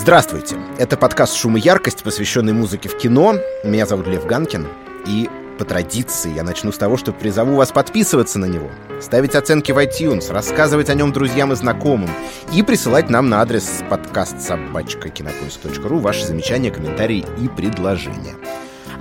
Здравствуйте. Это подкаст «Шум и яркость», посвященный музыке в кино. Меня зовут Лев Ганкин. И по традиции я начну с того, что призову вас подписываться на него, ставить оценки в iTunes, рассказывать о нем друзьям и знакомым и присылать нам на адрес подкаст собачка ваши замечания, комментарии и предложения.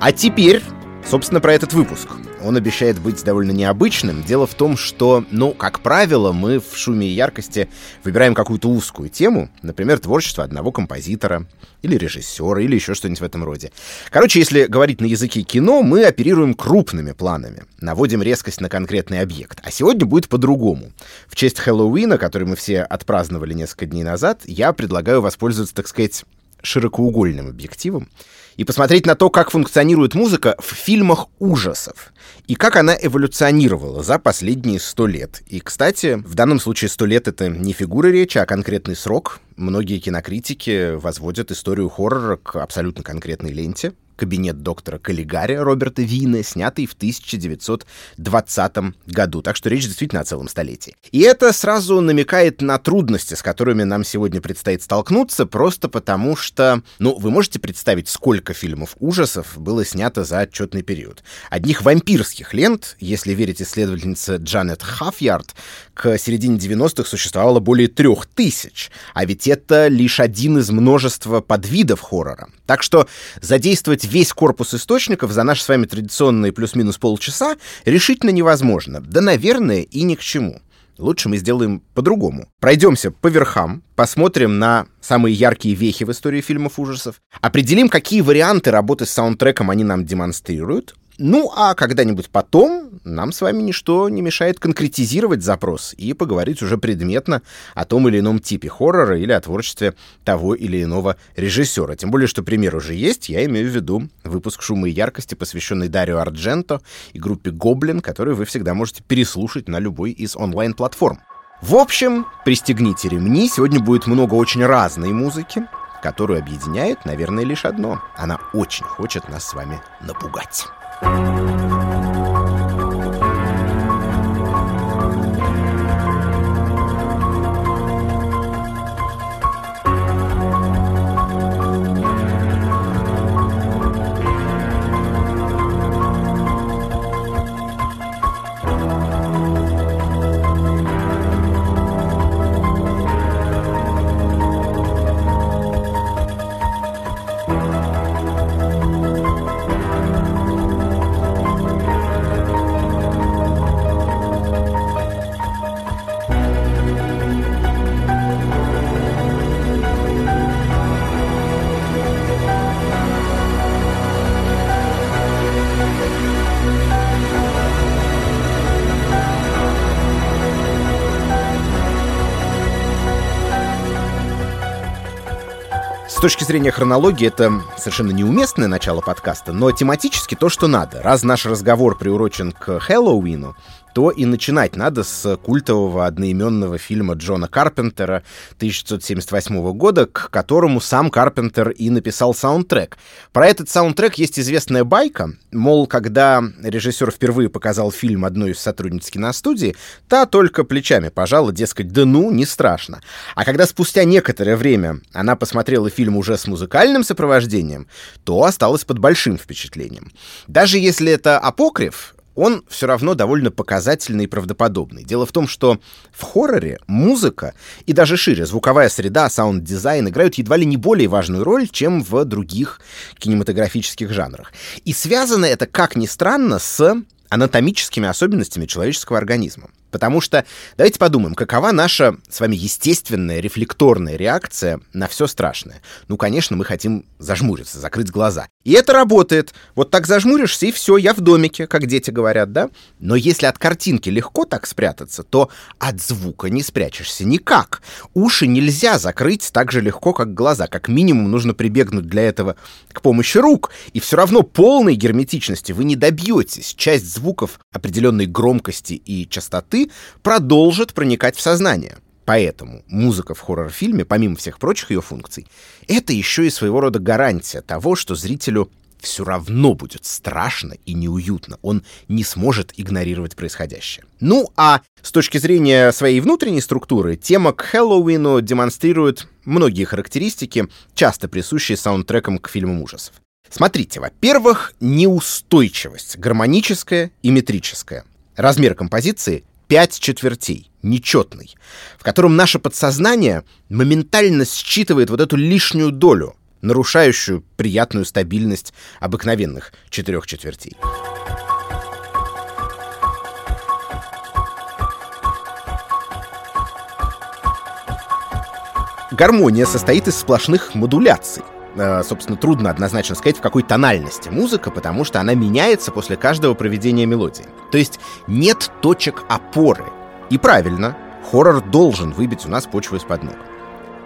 А теперь, собственно, про этот выпуск — он обещает быть довольно необычным. Дело в том, что, ну, как правило, мы в шуме и яркости выбираем какую-то узкую тему, например, творчество одного композитора, или режиссера, или еще что-нибудь в этом роде. Короче, если говорить на языке кино, мы оперируем крупными планами, наводим резкость на конкретный объект. А сегодня будет по-другому. В честь Хэллоуина, который мы все отпраздновали несколько дней назад, я предлагаю воспользоваться, так сказать, широкоугольным объективом и посмотреть на то, как функционирует музыка в фильмах ужасов и как она эволюционировала за последние сто лет. И, кстати, в данном случае сто лет — это не фигура речи, а конкретный срок. Многие кинокритики возводят историю хоррора к абсолютно конкретной ленте, «Кабинет доктора Каллигари» Роберта Вина, снятый в 1920 году. Так что речь действительно о целом столетии. И это сразу намекает на трудности, с которыми нам сегодня предстоит столкнуться, просто потому что, ну, вы можете представить, сколько фильмов ужасов было снято за отчетный период. Одних вампирских лент, если верить исследовательнице Джанет Хафьярд, к середине 90-х существовало более трех тысяч, а ведь это лишь один из множества подвидов хоррора. Так что задействовать весь корпус источников за наши с вами традиционные плюс-минус полчаса решительно невозможно. Да, наверное, и ни к чему. Лучше мы сделаем по-другому. Пройдемся по верхам, посмотрим на самые яркие вехи в истории фильмов ужасов, определим, какие варианты работы с саундтреком они нам демонстрируют, ну, а когда-нибудь потом нам с вами ничто не мешает конкретизировать запрос и поговорить уже предметно о том или ином типе хоррора или о творчестве того или иного режиссера. Тем более, что пример уже есть, я имею в виду выпуск «Шума и яркости», посвященный Дарио Ардженто и группе «Гоблин», который вы всегда можете переслушать на любой из онлайн-платформ. В общем, пристегните ремни, сегодня будет много очень разной музыки, которую объединяет, наверное, лишь одно. Она очень хочет нас с вами напугать. Thank you. С точки зрения хронологии это совершенно неуместное начало подкаста, но тематически то, что надо. Раз наш разговор приурочен к Хэллоуину, то и начинать надо с культового одноименного фильма Джона Карпентера 1978 года, к которому сам Карпентер и написал саундтрек. Про этот саундтрек есть известная байка, мол, когда режиссер впервые показал фильм одной из сотрудниц киностудии, та только плечами пожала, дескать, да ну, не страшно. А когда спустя некоторое время она посмотрела фильм уже с музыкальным сопровождением, то осталась под большим впечатлением. Даже если это апокриф, он все равно довольно показательный и правдоподобный. Дело в том, что в хорроре музыка и даже шире звуковая среда, саунд-дизайн играют едва ли не более важную роль, чем в других кинематографических жанрах. И связано это, как ни странно, с анатомическими особенностями человеческого организма. Потому что давайте подумаем, какова наша с вами естественная рефлекторная реакция на все страшное. Ну, конечно, мы хотим зажмуриться, закрыть глаза. И это работает. Вот так зажмуришься, и все, я в домике, как дети говорят, да? Но если от картинки легко так спрятаться, то от звука не спрячешься никак. Уши нельзя закрыть так же легко, как глаза. Как минимум нужно прибегнуть для этого к помощи рук. И все равно полной герметичности вы не добьетесь. Часть звуков определенной громкости и частоты продолжит проникать в сознание. Поэтому музыка в хоррор-фильме, помимо всех прочих ее функций, это еще и своего рода гарантия того, что зрителю все равно будет страшно и неуютно. Он не сможет игнорировать происходящее. Ну, а с точки зрения своей внутренней структуры, тема к Хэллоуину демонстрирует многие характеристики, часто присущие саундтрекам к фильмам ужасов. Смотрите, во-первых, неустойчивость, гармоническая и метрическая. Размер композиции 5 четвертей, нечетный, в котором наше подсознание моментально считывает вот эту лишнюю долю, нарушающую приятную стабильность обыкновенных четырех четвертей. Гармония состоит из сплошных модуляций. Э, собственно, трудно однозначно сказать, в какой тональности музыка, потому что она меняется после каждого проведения мелодии. То есть нет точек опоры. И правильно, хоррор должен выбить у нас почву из-под ног.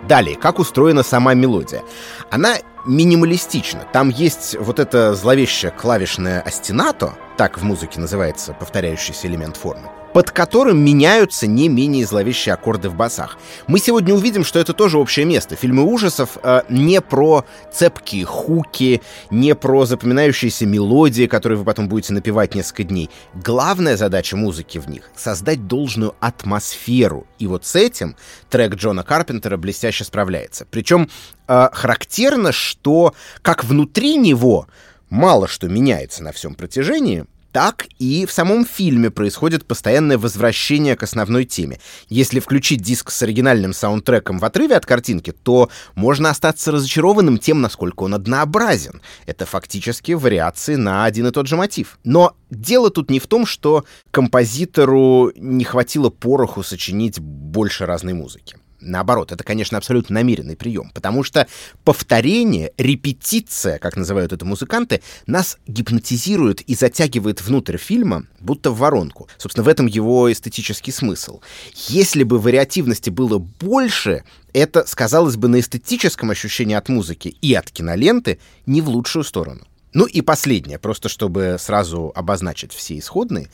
Далее, как устроена сама мелодия? Она минималистична. Там есть вот это зловещее клавишное остинато, так в музыке называется повторяющийся элемент формы под которым меняются не менее зловещие аккорды в басах. Мы сегодня увидим, что это тоже общее место. Фильмы ужасов э, не про цепкие хуки, не про запоминающиеся мелодии, которые вы потом будете напевать несколько дней. Главная задача музыки в них — создать должную атмосферу. И вот с этим трек Джона Карпентера блестяще справляется. Причем э, характерно, что как внутри него мало что меняется на всем протяжении, так и в самом фильме происходит постоянное возвращение к основной теме. Если включить диск с оригинальным саундтреком в отрыве от картинки, то можно остаться разочарованным тем, насколько он однообразен. Это фактически вариации на один и тот же мотив. Но дело тут не в том, что композитору не хватило пороху сочинить больше разной музыки. Наоборот, это, конечно, абсолютно намеренный прием, потому что повторение, репетиция, как называют это музыканты, нас гипнотизирует и затягивает внутрь фильма, будто в воронку. Собственно, в этом его эстетический смысл. Если бы вариативности было больше, это сказалось бы на эстетическом ощущении от музыки и от киноленты не в лучшую сторону. Ну и последнее, просто чтобы сразу обозначить все исходные.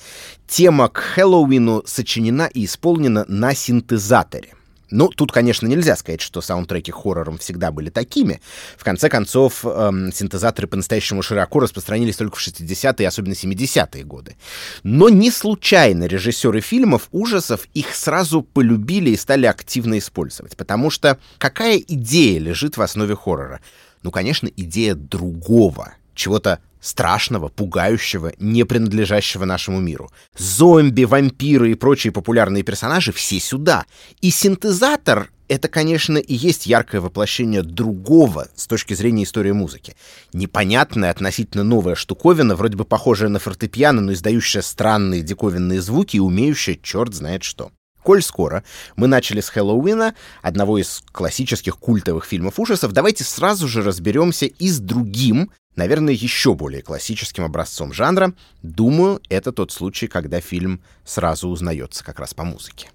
Тема к Хэллоуину сочинена и исполнена на синтезаторе. Ну, тут, конечно, нельзя сказать, что саундтреки хоррором всегда были такими. В конце концов, эм, синтезаторы по-настоящему широко распространились только в 60-е, особенно 70-е годы. Но не случайно режиссеры фильмов ужасов их сразу полюбили и стали активно использовать. Потому что какая идея лежит в основе хоррора? Ну, конечно, идея другого, чего-то страшного, пугающего, не принадлежащего нашему миру. Зомби, вампиры и прочие популярные персонажи все сюда. И синтезатор — это, конечно, и есть яркое воплощение другого с точки зрения истории музыки. Непонятная, относительно новая штуковина, вроде бы похожая на фортепиано, но издающая странные диковинные звуки и умеющая черт знает что. Коль скоро мы начали с Хэллоуина, одного из классических культовых фильмов ужасов, давайте сразу же разберемся и с другим, наверное, еще более классическим образцом жанра. Думаю, это тот случай, когда фильм сразу узнается как раз по музыке.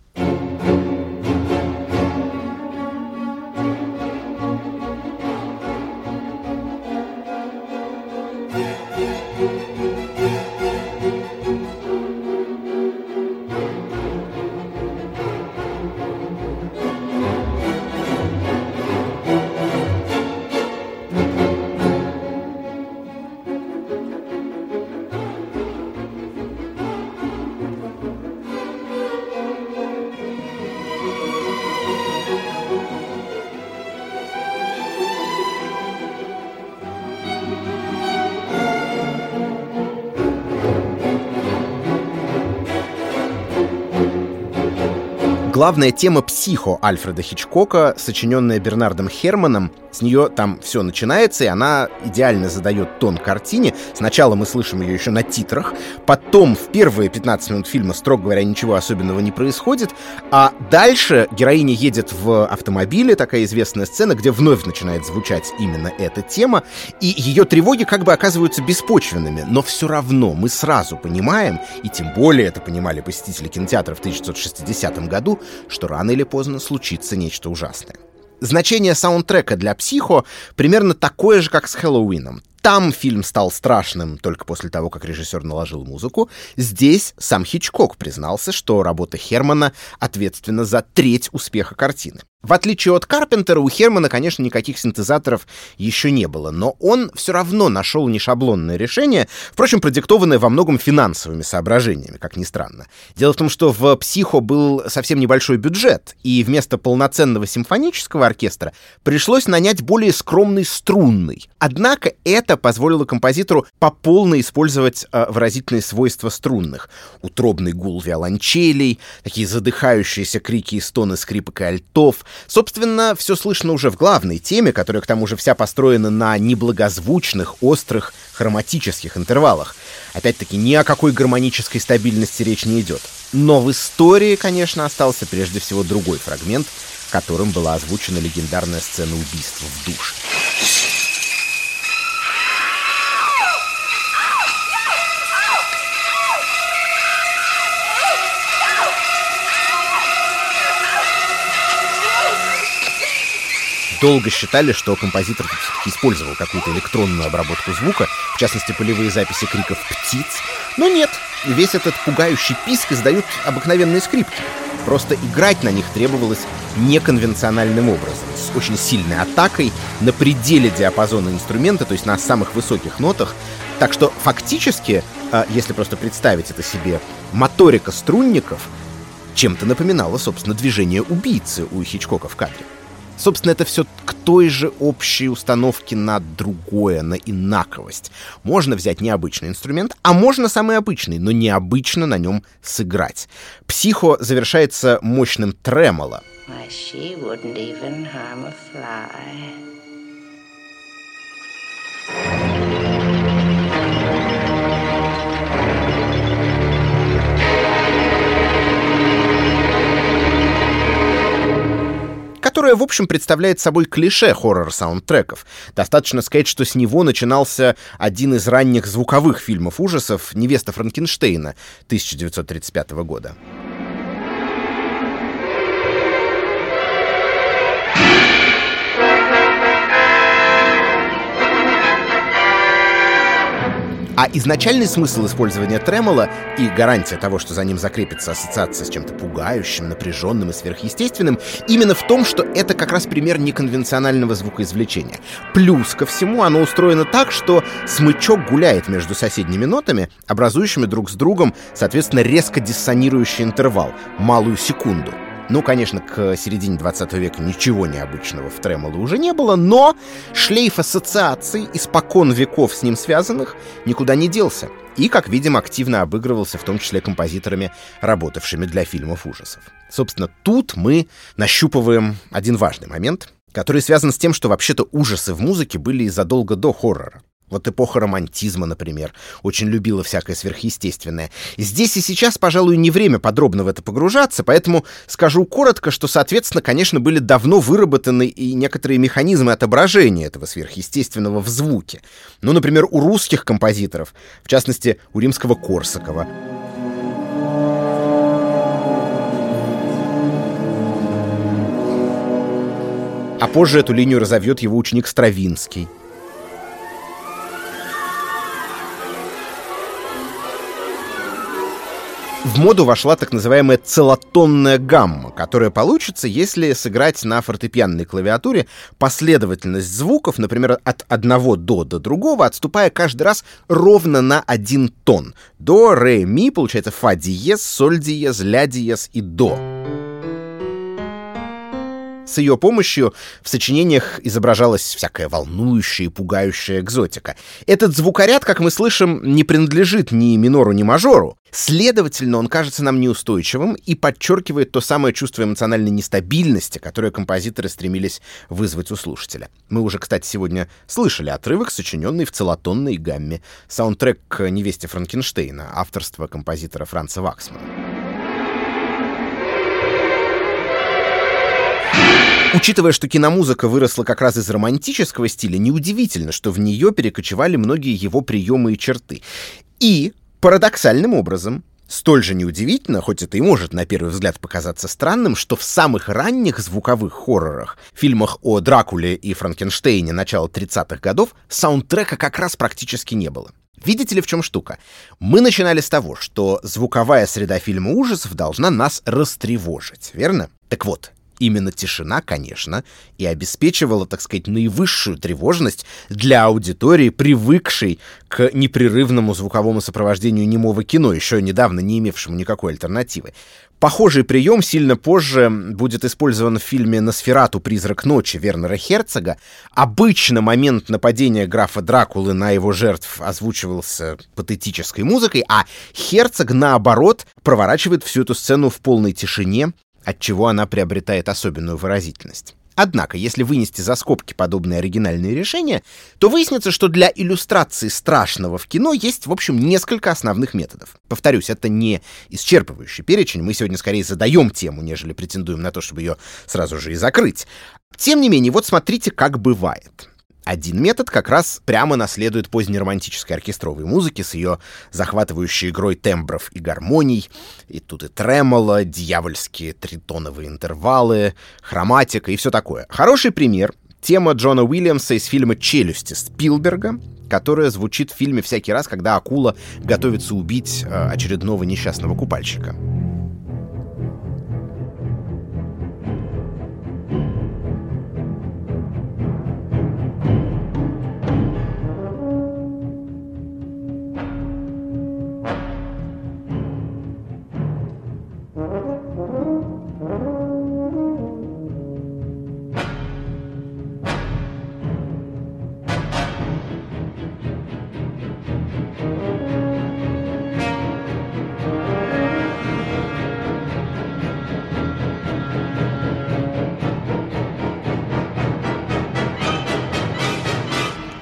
Главная тема «Психо» Альфреда Хичкока, сочиненная Бернардом Херманом, с нее там все начинается, и она идеально задает тон картине. Сначала мы слышим ее еще на титрах, потом в первые 15 минут фильма, строго говоря, ничего особенного не происходит, а дальше героиня едет в автомобиле, такая известная сцена, где вновь начинает звучать именно эта тема, и ее тревоги как бы оказываются беспочвенными, но все равно мы сразу понимаем, и тем более это понимали посетители кинотеатра в 1960 году, что рано или поздно случится нечто ужасное. Значение саундтрека для «Психо» примерно такое же, как с «Хэллоуином». Там фильм стал страшным только после того, как режиссер наложил музыку. Здесь сам Хичкок признался, что работа Хермана ответственна за треть успеха картины. В отличие от Карпентера, у Хермана, конечно, никаких синтезаторов еще не было, но он все равно нашел нешаблонное решение, впрочем, продиктованное во многом финансовыми соображениями, как ни странно. Дело в том, что в «Психо» был совсем небольшой бюджет, и вместо полноценного симфонического оркестра пришлось нанять более скромный струнный. Однако это позволило композитору по полной использовать э, выразительные свойства струнных. Утробный гул виолончелей, такие задыхающиеся крики и стоны скрипок и альтов — Собственно, все слышно уже в главной теме, которая к тому же вся построена на неблагозвучных, острых, хроматических интервалах. Опять-таки, ни о какой гармонической стабильности речь не идет. Но в истории, конечно, остался прежде всего другой фрагмент, которым была озвучена легендарная сцена убийства в душе. Долго считали, что композитор использовал какую-то электронную обработку звука, в частности, полевые записи криков птиц. Но нет, весь этот пугающий писк издают обыкновенные скрипки. Просто играть на них требовалось неконвенциональным образом, с очень сильной атакой на пределе диапазона инструмента, то есть на самых высоких нотах. Так что фактически, а, если просто представить это себе, моторика струнников чем-то напоминала, собственно, движение убийцы у Хичкока в кадре. Собственно, это все к той же общей установке на другое, на инаковость. Можно взять необычный инструмент, а можно самый обычный, но необычно на нем сыграть. «Психо» завершается мощным тремоло. Why, которое, в общем, представляет собой клише хоррор-саундтреков. Достаточно сказать, что с него начинался один из ранних звуковых фильмов ужасов «Невеста Франкенштейна» 1935 года. А изначальный смысл использования тремола и гарантия того, что за ним закрепится ассоциация с чем-то пугающим, напряженным и сверхъестественным, именно в том, что это как раз пример неконвенционального звукоизвлечения. Плюс ко всему оно устроено так, что смычок гуляет между соседними нотами, образующими друг с другом, соответственно, резко диссонирующий интервал, малую секунду. Ну, конечно, к середине 20 века ничего необычного в тремоло уже не было, но шлейф ассоциаций, испокон веков с ним связанных, никуда не делся. И, как видим, активно обыгрывался в том числе композиторами, работавшими для фильмов ужасов. Собственно, тут мы нащупываем один важный момент, который связан с тем, что вообще-то ужасы в музыке были задолго до хоррора. Вот эпоха романтизма, например, очень любила всякое сверхъестественное. Здесь и сейчас, пожалуй, не время подробно в это погружаться, поэтому скажу коротко, что, соответственно, конечно, были давно выработаны и некоторые механизмы отображения этого сверхъестественного в звуке. Ну, например, у русских композиторов, в частности, у римского Корсакова. А позже эту линию разовьет его ученик Стравинский. В моду вошла так называемая целотонная гамма, которая получится, если сыграть на фортепианной клавиатуре последовательность звуков, например, от одного до до другого, отступая каждый раз ровно на один тон. До, ре, ми, получается фа диез, соль диез, ля диез и до. С ее помощью в сочинениях изображалась всякая волнующая и пугающая экзотика. Этот звукоряд, как мы слышим, не принадлежит ни минору, ни мажору. Следовательно, он кажется нам неустойчивым и подчеркивает то самое чувство эмоциональной нестабильности, которое композиторы стремились вызвать у слушателя. Мы уже, кстати, сегодня слышали отрывок, сочиненный в целотонной гамме. Саундтрек к «Невесте Франкенштейна», авторства композитора Франца Ваксмана. Учитывая, что киномузыка выросла как раз из романтического стиля, неудивительно, что в нее перекочевали многие его приемы и черты. И, парадоксальным образом, Столь же неудивительно, хоть это и может на первый взгляд показаться странным, что в самых ранних звуковых хоррорах, фильмах о Дракуле и Франкенштейне начала 30-х годов, саундтрека как раз практически не было. Видите ли, в чем штука? Мы начинали с того, что звуковая среда фильма ужасов должна нас растревожить, верно? Так вот, Именно тишина, конечно, и обеспечивала, так сказать, наивысшую тревожность для аудитории, привыкшей к непрерывному звуковому сопровождению немого кино, еще недавно не имевшему никакой альтернативы. Похожий прием сильно позже будет использован в фильме «Носферату. Призрак ночи» Вернера Херцога. Обычно момент нападения графа Дракулы на его жертв озвучивался патетической музыкой, а Херцог, наоборот, проворачивает всю эту сцену в полной тишине, от чего она приобретает особенную выразительность. Однако, если вынести за скобки подобные оригинальные решения, то выяснится, что для иллюстрации страшного в кино есть, в общем, несколько основных методов. Повторюсь, это не исчерпывающий перечень, мы сегодня скорее задаем тему, нежели претендуем на то, чтобы ее сразу же и закрыть. Тем не менее, вот смотрите, как бывает. Один метод как раз прямо наследует позднеромантической оркестровой музыки с ее захватывающей игрой тембров и гармоний. И тут и тремоло, дьявольские тритоновые интервалы, хроматика и все такое. Хороший пример — тема Джона Уильямса из фильма «Челюсти» Спилберга, которая звучит в фильме всякий раз, когда акула готовится убить э, очередного несчастного купальщика.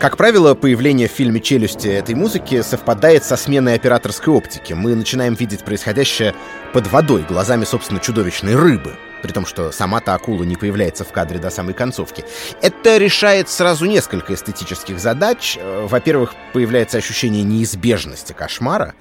Как правило, появление в фильме «Челюсти» этой музыки совпадает со сменой операторской оптики. Мы начинаем видеть происходящее под водой, глазами, собственно, чудовищной рыбы при том, что сама-то акула не появляется в кадре до самой концовки. Это решает сразу несколько эстетических задач. Э, во-первых, появляется ощущение неизбежности кошмара,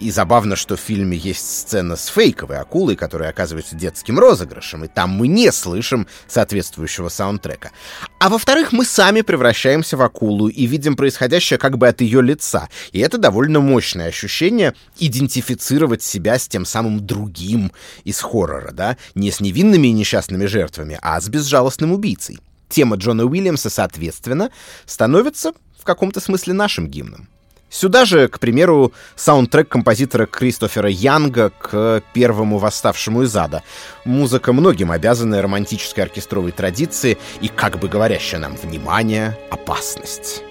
и забавно, что в фильме есть сцена с фейковой акулой, которая оказывается детским розыгрышем, и там мы не слышим соответствующего саундтрека. А во-вторых, мы сами превращаемся в акулу и видим происходящее как бы от ее лица. И это довольно мощное ощущение идентифицировать себя с тем самым другим из хоррора, да? Не с невинными и несчастными жертвами, а с безжалостным убийцей. Тема Джона Уильямса, соответственно, становится в каком-то смысле нашим гимном. Сюда же, к примеру, саундтрек композитора Кристофера Янга к первому «Восставшему из ада». Музыка многим обязанная романтической оркестровой традиции и, как бы говорящая нам, внимание, опасность.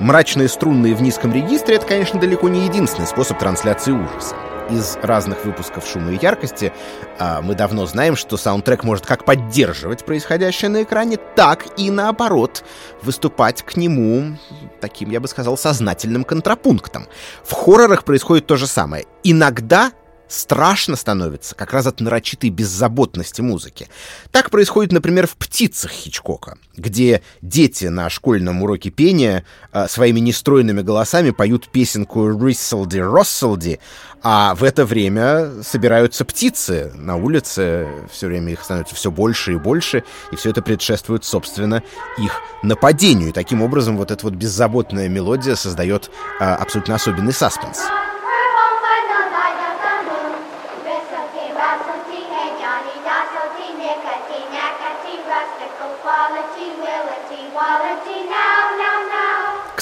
Мрачные струнные в низком регистре — это, конечно, далеко не единственный способ трансляции ужаса. Из разных выпусков «Шума и яркости» а, мы давно знаем, что саундтрек может как поддерживать происходящее на экране, так и, наоборот, выступать к нему таким, я бы сказал, сознательным контрапунктом. В хоррорах происходит то же самое. Иногда страшно становится как раз от нарочитой беззаботности музыки. Так происходит, например, в «Птицах» Хичкока, где дети на школьном уроке пения э, своими нестройными голосами поют песенку «Рисселди, Росселди», а в это время собираются птицы на улице, все время их становится все больше и больше, и все это предшествует, собственно, их нападению. И таким образом вот эта вот беззаботная мелодия создает э, абсолютно особенный саспенс.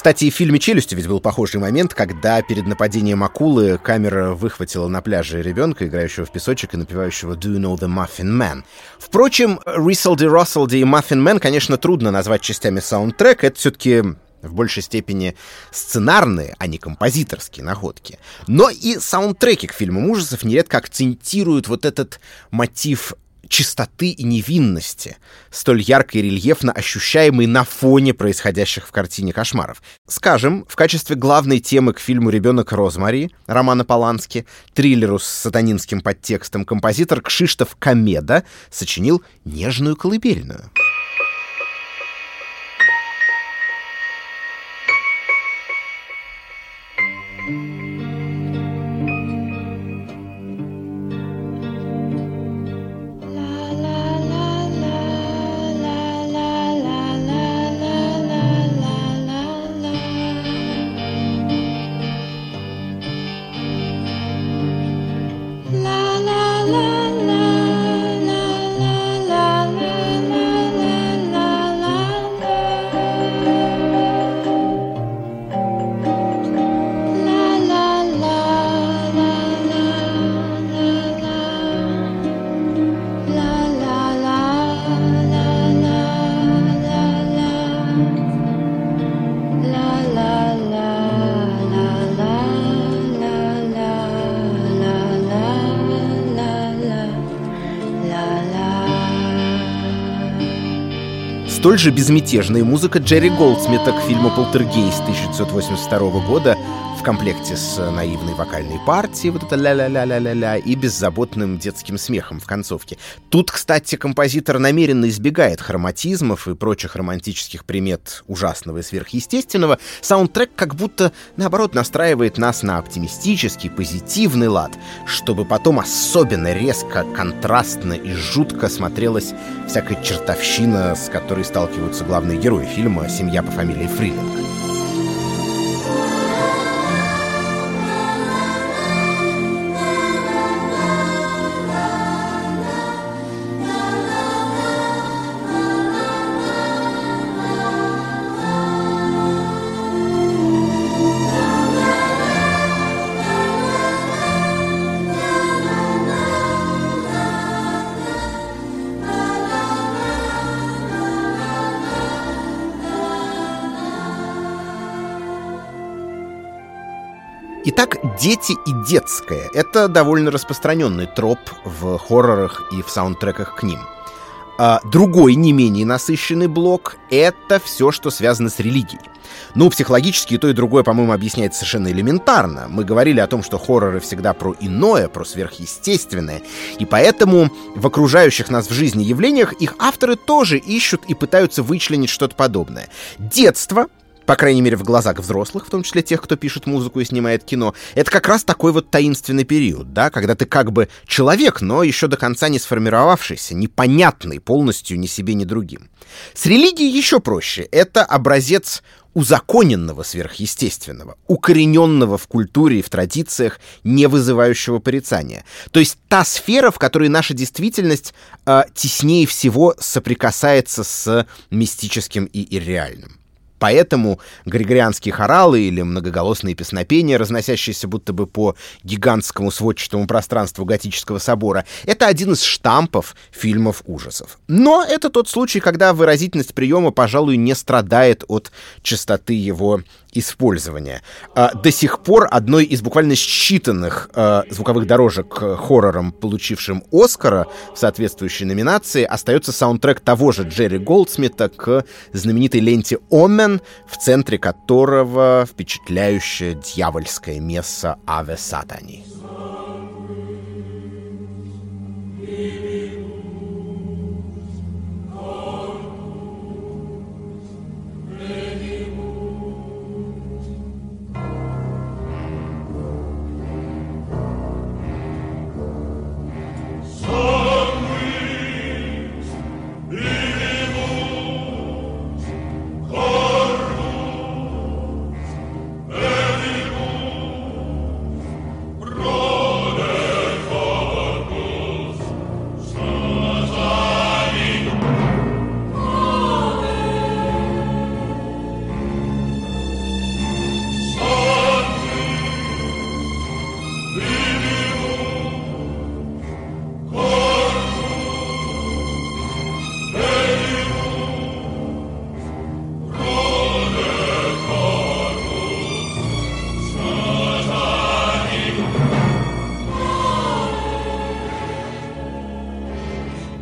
Кстати, в фильме «Челюсти» ведь был похожий момент, когда перед нападением акулы камера выхватила на пляже ребенка, играющего в песочек и напевающего «Do you know the Muffin Man?». Впрочем, «Рисселди Росселди» и «Muffin Man», конечно, трудно назвать частями саундтрека, это все-таки в большей степени сценарные, а не композиторские находки. Но и саундтреки к фильмам ужасов нередко акцентируют вот этот мотив чистоты и невинности, столь ярко и рельефно ощущаемой на фоне происходящих в картине кошмаров. Скажем, в качестве главной темы к фильму «Ребенок Розмари» Романа Полански, триллеру с сатанинским подтекстом, композитор Кшиштоф Комеда сочинил нежную колыбельную. Столь же безмятежная музыка Джерри Голдсмита к фильму «Полтергейст» 1982 года комплекте с наивной вокальной партией, вот это ля-ля-ля-ля-ля-ля, и беззаботным детским смехом в концовке. Тут, кстати, композитор намеренно избегает хроматизмов и прочих романтических примет ужасного и сверхъестественного. Саундтрек как будто, наоборот, настраивает нас на оптимистический, позитивный лад, чтобы потом особенно резко, контрастно и жутко смотрелась всякая чертовщина, с которой сталкиваются главные герои фильма «Семья по фамилии Фрилинг». Итак, дети и детское — это довольно распространенный троп в хоррорах и в саундтреках к ним. А другой, не менее насыщенный блок — это все, что связано с религией. Ну, психологически то, и другое, по-моему, объясняется совершенно элементарно. Мы говорили о том, что хорроры всегда про иное, про сверхъестественное. И поэтому в окружающих нас в жизни явлениях их авторы тоже ищут и пытаются вычленить что-то подобное. Детство по крайней мере, в глазах взрослых, в том числе тех, кто пишет музыку и снимает кино, это как раз такой вот таинственный период, да, когда ты как бы человек, но еще до конца не сформировавшийся, непонятный полностью ни себе, ни другим. С религией еще проще. Это образец узаконенного сверхъестественного, укорененного в культуре и в традициях, не вызывающего порицания. То есть та сфера, в которой наша действительность э, теснее всего соприкасается с мистическим и ирреальным. Поэтому григорианские хоралы или многоголосные песнопения, разносящиеся будто бы по гигантскому сводчатому пространству готического собора, это один из штампов фильмов ужасов. Но это тот случай, когда выразительность приема, пожалуй, не страдает от частоты его использования. А, до сих пор одной из буквально считанных а, звуковых дорожек хоррором, получившим Оскара в соответствующей номинации, остается саундтрек того же Джерри Голдсмита к знаменитой ленте «Омен», в центре которого впечатляющая дьявольская месса «Аве Сатани».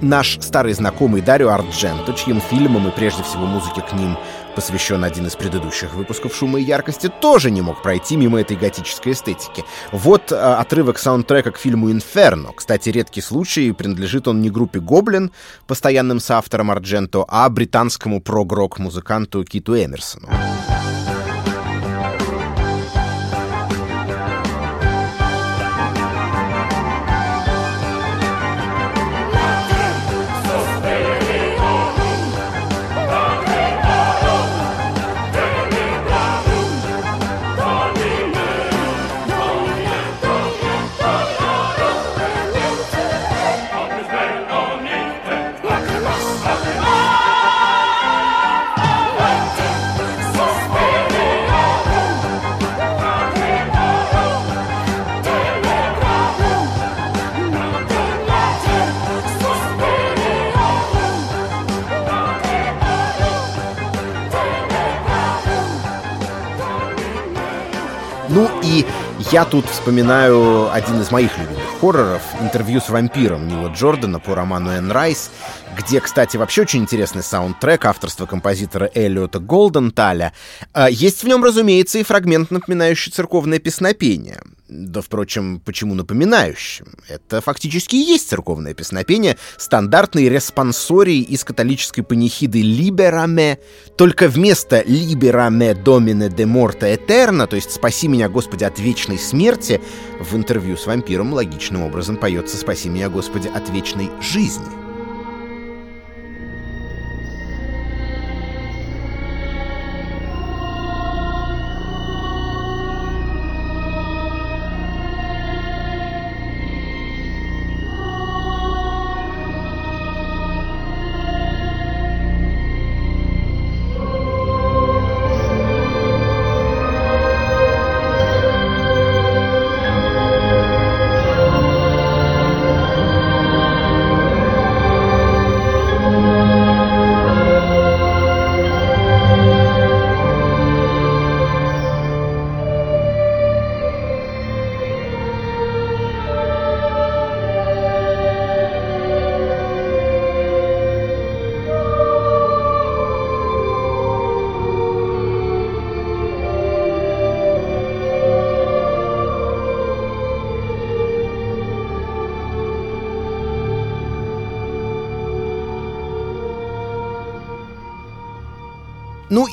Наш старый знакомый Дарио Ардженто, чьим фильмам и прежде всего музыке к ним посвящен один из предыдущих выпусков «Шума и яркости», тоже не мог пройти мимо этой готической эстетики. Вот а, отрывок саундтрека к фильму «Инферно». Кстати, редкий случай, принадлежит он не группе «Гоблин», постоянным соавтором Ардженто, а британскому прогрок-музыканту Киту Эмерсону. Я тут вспоминаю один из моих любимых хорроров, интервью с вампиром Нила Джордана по роману Энн Райс, где, кстати, вообще очень интересный саундтрек авторства композитора Эллиота Голденталя. А, есть в нем, разумеется, и фрагмент, напоминающий церковное песнопение. Да, впрочем, почему напоминающим? Это фактически и есть церковное песнопение, стандартный респонсорий из католической панихиды «Либераме», только вместо «Либераме домине де морта этерна», то есть «Спаси меня, Господи, от вечной смерти», в интервью с вампиром логичным образом поется «Спаси меня, Господи, от вечной жизни».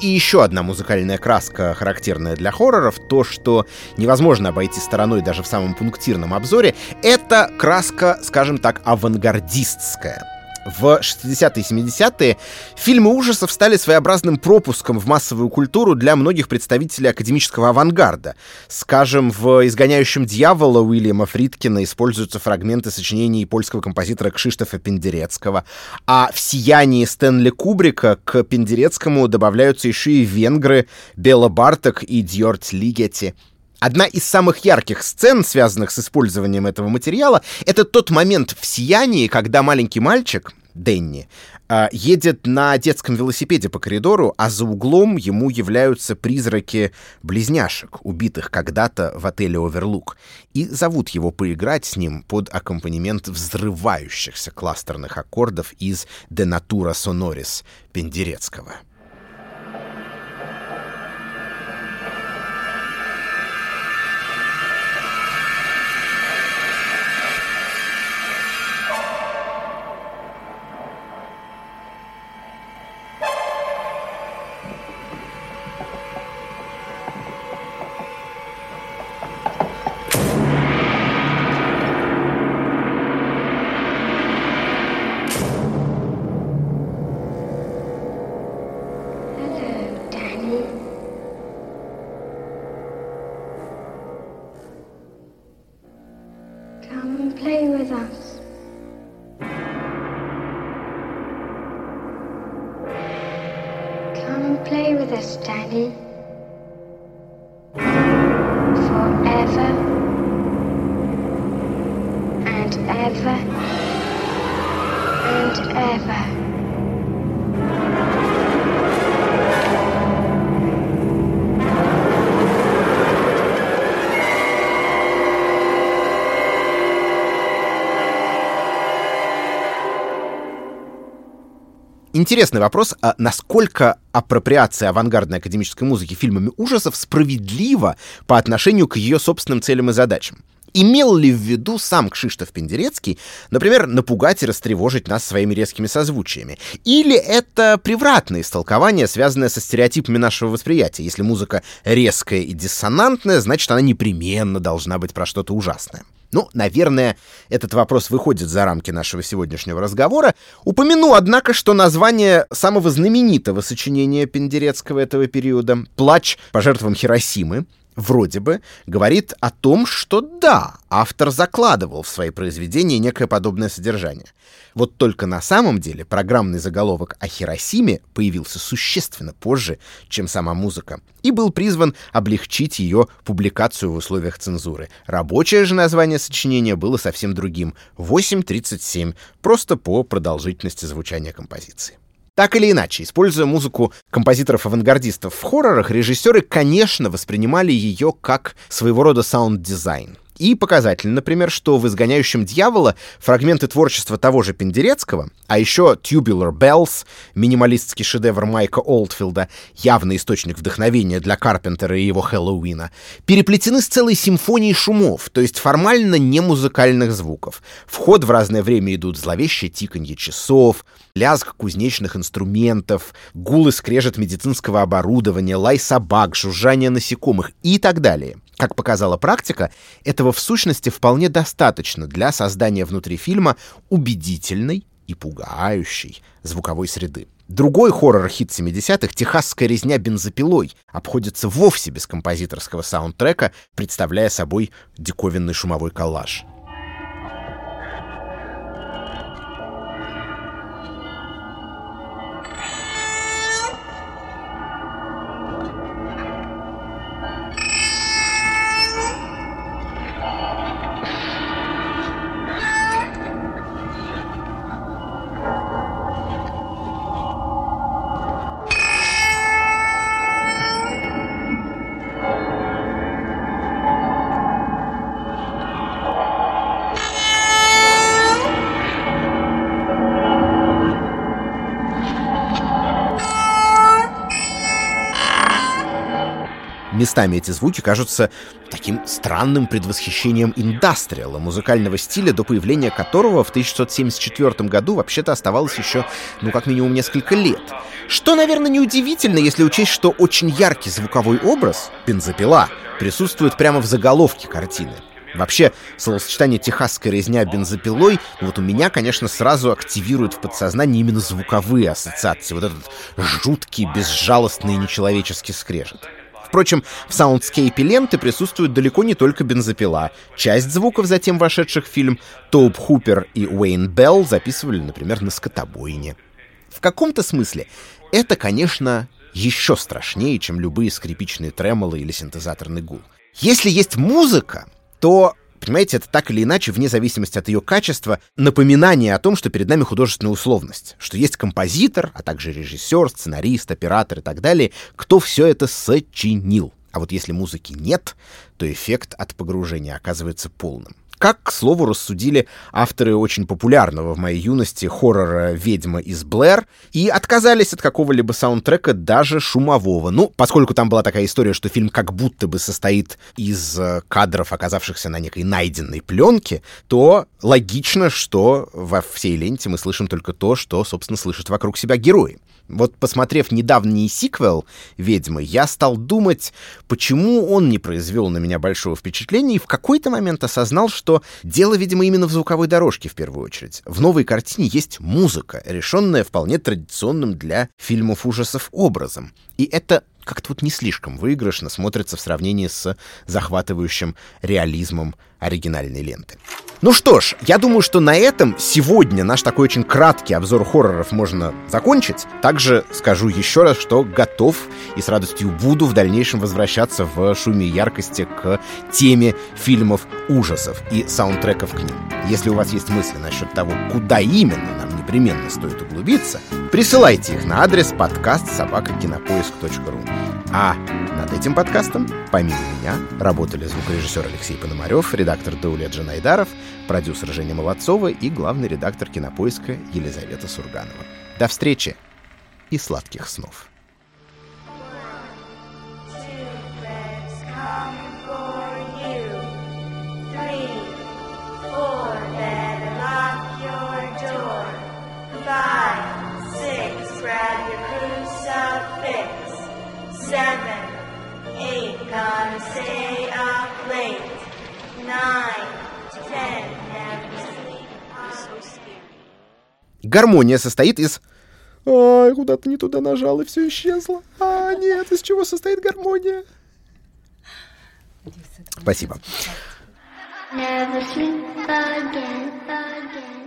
И еще одна музыкальная краска, характерная для хорроров, то, что невозможно обойти стороной даже в самом пунктирном обзоре, это краска, скажем так, авангардистская. В 60-е и 70-е фильмы ужасов стали своеобразным пропуском в массовую культуру для многих представителей академического авангарда. Скажем, в «Изгоняющем дьявола» Уильяма Фридкина используются фрагменты сочинений польского композитора Кшиштофа Пендерецкого, а в «Сиянии» Стэнли Кубрика к Пендерецкому добавляются еще и венгры Бела Барток и Дьорт Лигети. Одна из самых ярких сцен, связанных с использованием этого материала, это тот момент в «Сиянии», когда маленький мальчик, Дэнни, а, едет на детском велосипеде по коридору, а за углом ему являются призраки близняшек, убитых когда-то в отеле «Оверлук», и зовут его поиграть с ним под аккомпанемент взрывающихся кластерных аккордов из «De Natura Sonoris» Пендерецкого. Интересный вопрос, а насколько апроприация авангардной академической музыки фильмами ужасов справедлива по отношению к ее собственным целям и задачам? Имел ли в виду сам Кшиштоф Пендерецкий, например, напугать и растревожить нас своими резкими созвучиями? Или это превратное истолкование, связанное со стереотипами нашего восприятия? Если музыка резкая и диссонантная, значит, она непременно должна быть про что-то ужасное. Ну, наверное, этот вопрос выходит за рамки нашего сегодняшнего разговора. Упомяну, однако, что название самого знаменитого сочинения Пендерецкого этого периода «Плач по жертвам Хиросимы» вроде бы говорит о том, что да, автор закладывал в свои произведения некое подобное содержание. Вот только на самом деле программный заголовок о Хиросиме появился существенно позже, чем сама музыка, и был призван облегчить ее публикацию в условиях цензуры. Рабочее же название сочинения было совсем другим — 8.37, просто по продолжительности звучания композиции. Так или иначе, используя музыку композиторов-авангардистов в хоррорах, режиссеры, конечно, воспринимали ее как своего рода саунд-дизайн. И показательно, например, что в «Изгоняющем дьявола» фрагменты творчества того же Пендерецкого, а еще «Tubular Bells», минималистский шедевр Майка Олдфилда, явный источник вдохновения для Карпентера и его Хэллоуина, переплетены с целой симфонией шумов, то есть формально не музыкальных звуков. В ход в разное время идут зловещее тиканье часов, лязг кузнечных инструментов, гул и скрежет медицинского оборудования, лай собак, жужжание насекомых и так далее. Как показала практика, этого в сущности вполне достаточно для создания внутри фильма убедительной и пугающей звуковой среды. Другой хоррор-хит 70-х «Техасская резня бензопилой» обходится вовсе без композиторского саундтрека, представляя собой диковинный шумовой коллаж. Местами эти звуки кажутся таким странным предвосхищением индастриала, музыкального стиля, до появления которого в 1674 году вообще-то оставалось еще, ну, как минимум, несколько лет. Что, наверное, неудивительно, если учесть, что очень яркий звуковой образ, бензопила, присутствует прямо в заголовке картины. Вообще, словосочетание «техасская резня бензопилой» вот у меня, конечно, сразу активирует в подсознании именно звуковые ассоциации. Вот этот жуткий, безжалостный нечеловеческий скрежет. Впрочем, в саундскейпе ленты присутствуют далеко не только бензопила. Часть звуков, затем вошедших в фильм, Тоуб Хупер и Уэйн Белл записывали, например, на скотобойне. В каком-то смысле это, конечно, еще страшнее, чем любые скрипичные тремоло или синтезаторный гул. Если есть музыка, то Понимаете, это так или иначе, вне зависимости от ее качества, напоминание о том, что перед нами художественная условность, что есть композитор, а также режиссер, сценарист, оператор и так далее, кто все это сочинил. А вот если музыки нет, то эффект от погружения оказывается полным. Как, к слову, рассудили авторы очень популярного в моей юности хоррора «Ведьма из Блэр» и отказались от какого-либо саундтрека, даже шумового. Ну, поскольку там была такая история, что фильм как будто бы состоит из э, кадров, оказавшихся на некой найденной пленке, то логично, что во всей ленте мы слышим только то, что, собственно, слышат вокруг себя герои. Вот посмотрев недавний сиквел «Ведьмы», я стал думать, почему он не произвел на меня большого впечатления, и в какой-то момент осознал, что дело, видимо, именно в звуковой дорожке в первую очередь. В новой картине есть музыка, решенная вполне традиционным для фильмов ужасов образом. И это как-то вот не слишком выигрышно смотрится в сравнении с захватывающим реализмом оригинальной ленты. Ну что ж, я думаю, что на этом сегодня наш такой очень краткий обзор хорроров можно закончить. Также скажу еще раз, что готов и с радостью буду в дальнейшем возвращаться в шуме и яркости к теме фильмов ужасов и саундтреков к ним. Если у вас есть мысли насчет того, куда именно нам непременно стоит углубиться, присылайте их на адрес подкаст собакакинопоиск.ру. А над этим подкастом, помимо меня, работали звукорежиссер Алексей Пономарев, редактор Даулет Джанайдаров, продюсер Женя Молодцова и главный редактор кинопоиска Елизавета Сурганова. До встречи и сладких снов. Гармония состоит из... Ай, куда-то не туда нажал, и все исчезло. А, нет, из чего состоит гармония? Спасибо. Never sleep again.